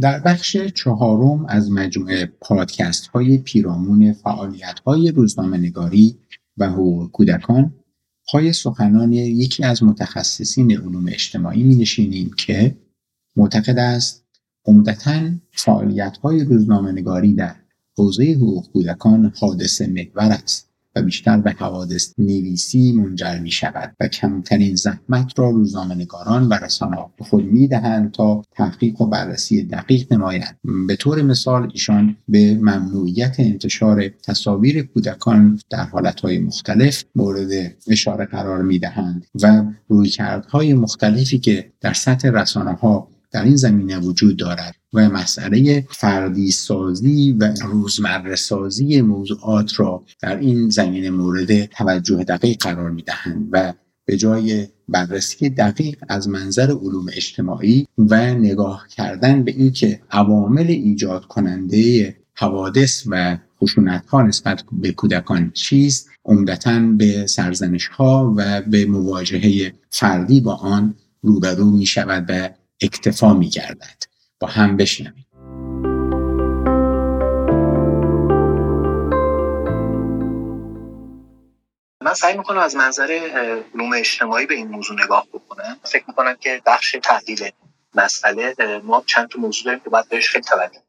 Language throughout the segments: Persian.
در بخش چهارم از مجموعه پادکست های پیرامون فعالیت های روزنامه نگاری و حقوق کودکان پای سخنان یکی از متخصصین علوم اجتماعی می نشینیم که معتقد است عمدتا فعالیت های روزنامه نگاری در حوزه حقوق کودکان حادثه محور است. بیشتر به حوادث نویسی منجر می شود و کمترین زحمت را روزنامه نگاران و رسانه به خود می دهند تا تحقیق و بررسی دقیق نمایند. به طور مثال ایشان به ممنوعیت انتشار تصاویر کودکان در حالتهای مختلف مورد اشاره قرار می دهند و رویکردهای مختلفی که در سطح رسانه ها در این زمینه وجود دارد و مسئله فردی سازی و روزمره سازی موضوعات را در این زمینه مورد توجه دقیق قرار می دهند و به جای بررسی دقیق از منظر علوم اجتماعی و نگاه کردن به اینکه عوامل ایجاد کننده حوادث و خشونت ها نسبت به کودکان چیست عمدتا به سرزنش ها و به مواجهه فردی با آن روبرو می شود و اکتفا می گردد با هم بشنویم. من سعی می‌کنم از منظر علوم اجتماعی به این موضوع نگاه بکنم. فکر می‌کنم که بخش تحلیل مسئله ما چند تا موضوع داریم که باید بهش خیلی توجه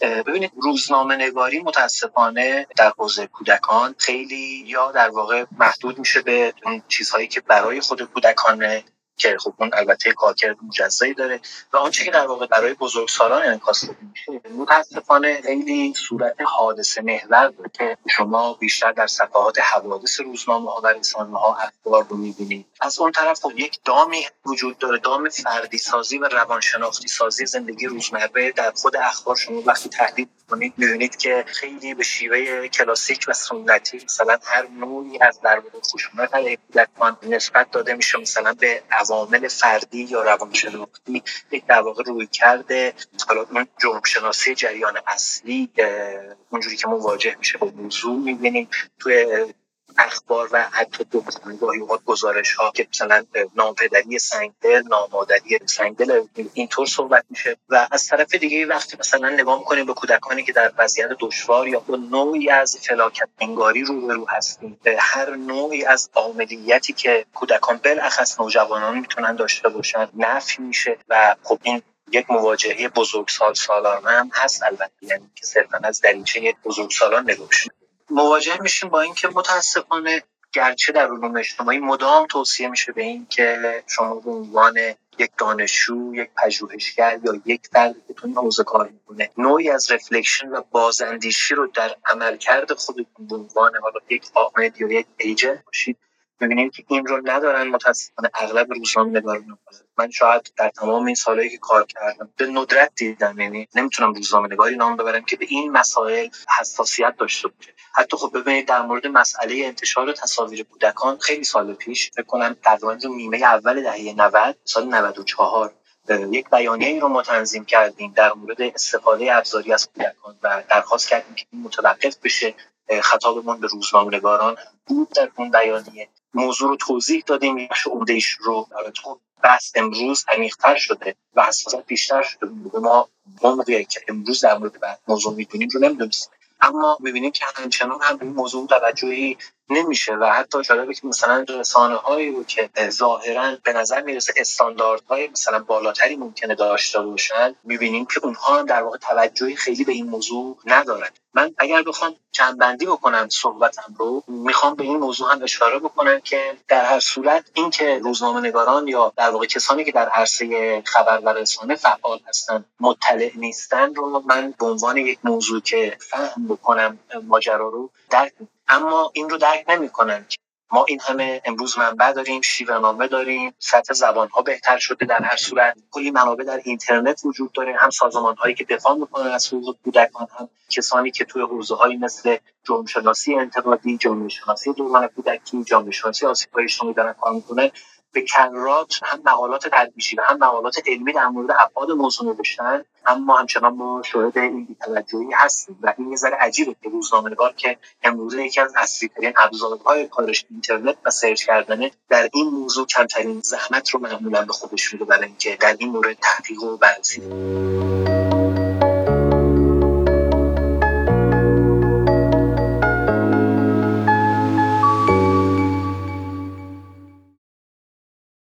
ببینید روزنامه نگاری متاسفانه در حوزه کودکان خیلی یا در واقع محدود میشه به اون چیزهایی که برای خود کودکان که خب اون البته کارکرد مجزایی داره و آنچه که در واقع برای بزرگسالان انعکاس داده میشه متاسفانه خیلی صورت حادثه محور داره که شما بیشتر در صفحات حوادث روزنامه ها و رسانه ها اخبار رو می‌بینید. از اون طرف خب یک دامی وجود داره دام فردی سازی و روانشناختی سازی زندگی روزمره در خود اخبار. شما وقتی تحلیل کنید می‌بینید که خیلی به شیوه کلاسیک و سنتی مثلا هر نوعی از در مورد خشونت علیه کودکان نسبت داده میشه مثلا به عوامل فردی یا روانشناختی یک در واقع روی کرده حالا اون جرم شناسی جریان اصلی اونجوری که مواجه میشه با موضوع می‌بینیم. توی اخبار و حتی دو گاهی اوقات گزارش ها که مثلا نامپدری سنگدل نامادری سنگدل اینطور صحبت میشه. و از طرف دیگه وقتی مثلا نگاه می‌کنیم به کودکانی که در وضعیت دشوار یا با نوعی از فلاکت انگاری رو به رو هستیم هر نوعی از عاملیتی که کودکان بالاخص نوجوانان می‌تونن داشته باشن نفی میشه. و خب این یک مواجهه بزرگسال سالانه هم هست البته یعنی که صرفا از دریچه بزرگسالان نگاه مواجه میشیم با اینکه متاسفانه گرچه در علوم اجتماعی مدام توصیه میشه به این که شما به عنوان یک دانشجو یک پژوهشگر یا یک فردی که تو این حوزه کار می‌کنه. نوعی از رفلکشن و بازاندیشی رو در عملکرد خودتون به عنوان حالا یک عامل یا یک ایجنت باشید. می‌بینیم که این رو ندارن متاسفانه اغلب روزنامه نگاران من شاید در تمام این سالهایی که کار کردم به ندرت دیدم یعنی نمی‌تونم روزنامه نگاری نام ببرم که به این مسائل حساسیت داشته باشه. حتی خب ببینید در مورد مسئله انتشار تصاویر کودکان خیلی سال پیش فکر کنم تقریبا نیمه اول دهه 90 سال 94 یک بیانیه ای رو ما تنظیم کردیم در مورد استفاده ابزاری از کودکان و درخواست کردیم که این متوقف بشه. خطابمون به روزنامه نگاران بود در اون بیانیه. موضوع رو توضیح دادیم بخش عمدهش رو بحث امروز عمیق‌تر شده و حساسیت بیشتر شده. ما موقعی که امروز در مورد موضوع می‌دونیم رو نمی‌دونستیم. اما می‌بینیم که همچنان هم این موضوع توجهی نمیشه و حتی جالبه که مثلا رسانه هایی رو که ظاهرا به نظر می‌رسه استانداردهای مثلا بالاتری ممکنه داشته باشن می‌بینیم که اونها در واقع توجهی خیلی به این موضوع ندارن. من اگر بخوام بندی بکنم صحبتم رو می‌خوام به این موضوع هم اشاره بکنم که در هر صورت اینکه روزنامه نگاران یا در واقع کسانی که در عرصه خبر و رسانه فعال هستن مطلع نیستن رو من به عنوان یک موضوع که فهم بکنم ماجرا رو درک اما این رو درک نمی‌کنن ما این همه امروز منبع داریم شیوه داریم سطح زبان ها بهتر شده در هر صورت. کلی منابع در اینترنت وجود داره. هم سازمان هایی که دفاع می‌کنن از حقوق کودکان هم کسانی که توی حوزه هایی مثل شناسی انتقادی جامعه شناسی دوران کودکی جامعه شناسی آسیب اجتماعی دارن کار می‌کنن. به کرات هم مقالات تدریسی و هم مقالات علمی در مورد ابعاد موضوع نوشتن اما همچنان ما شاهد این بی‌توجهی هستیم و این یه ذره عجیبه که روزنامه‌نگار که امروزه یکی از اصلی‌ترین ابزارهای کارش اینترنت و سرچ کردنه در این موضوع کمترین زحمت رو معمولا به خودش میده برای اینکه در این مورد تحقیق و بررسی.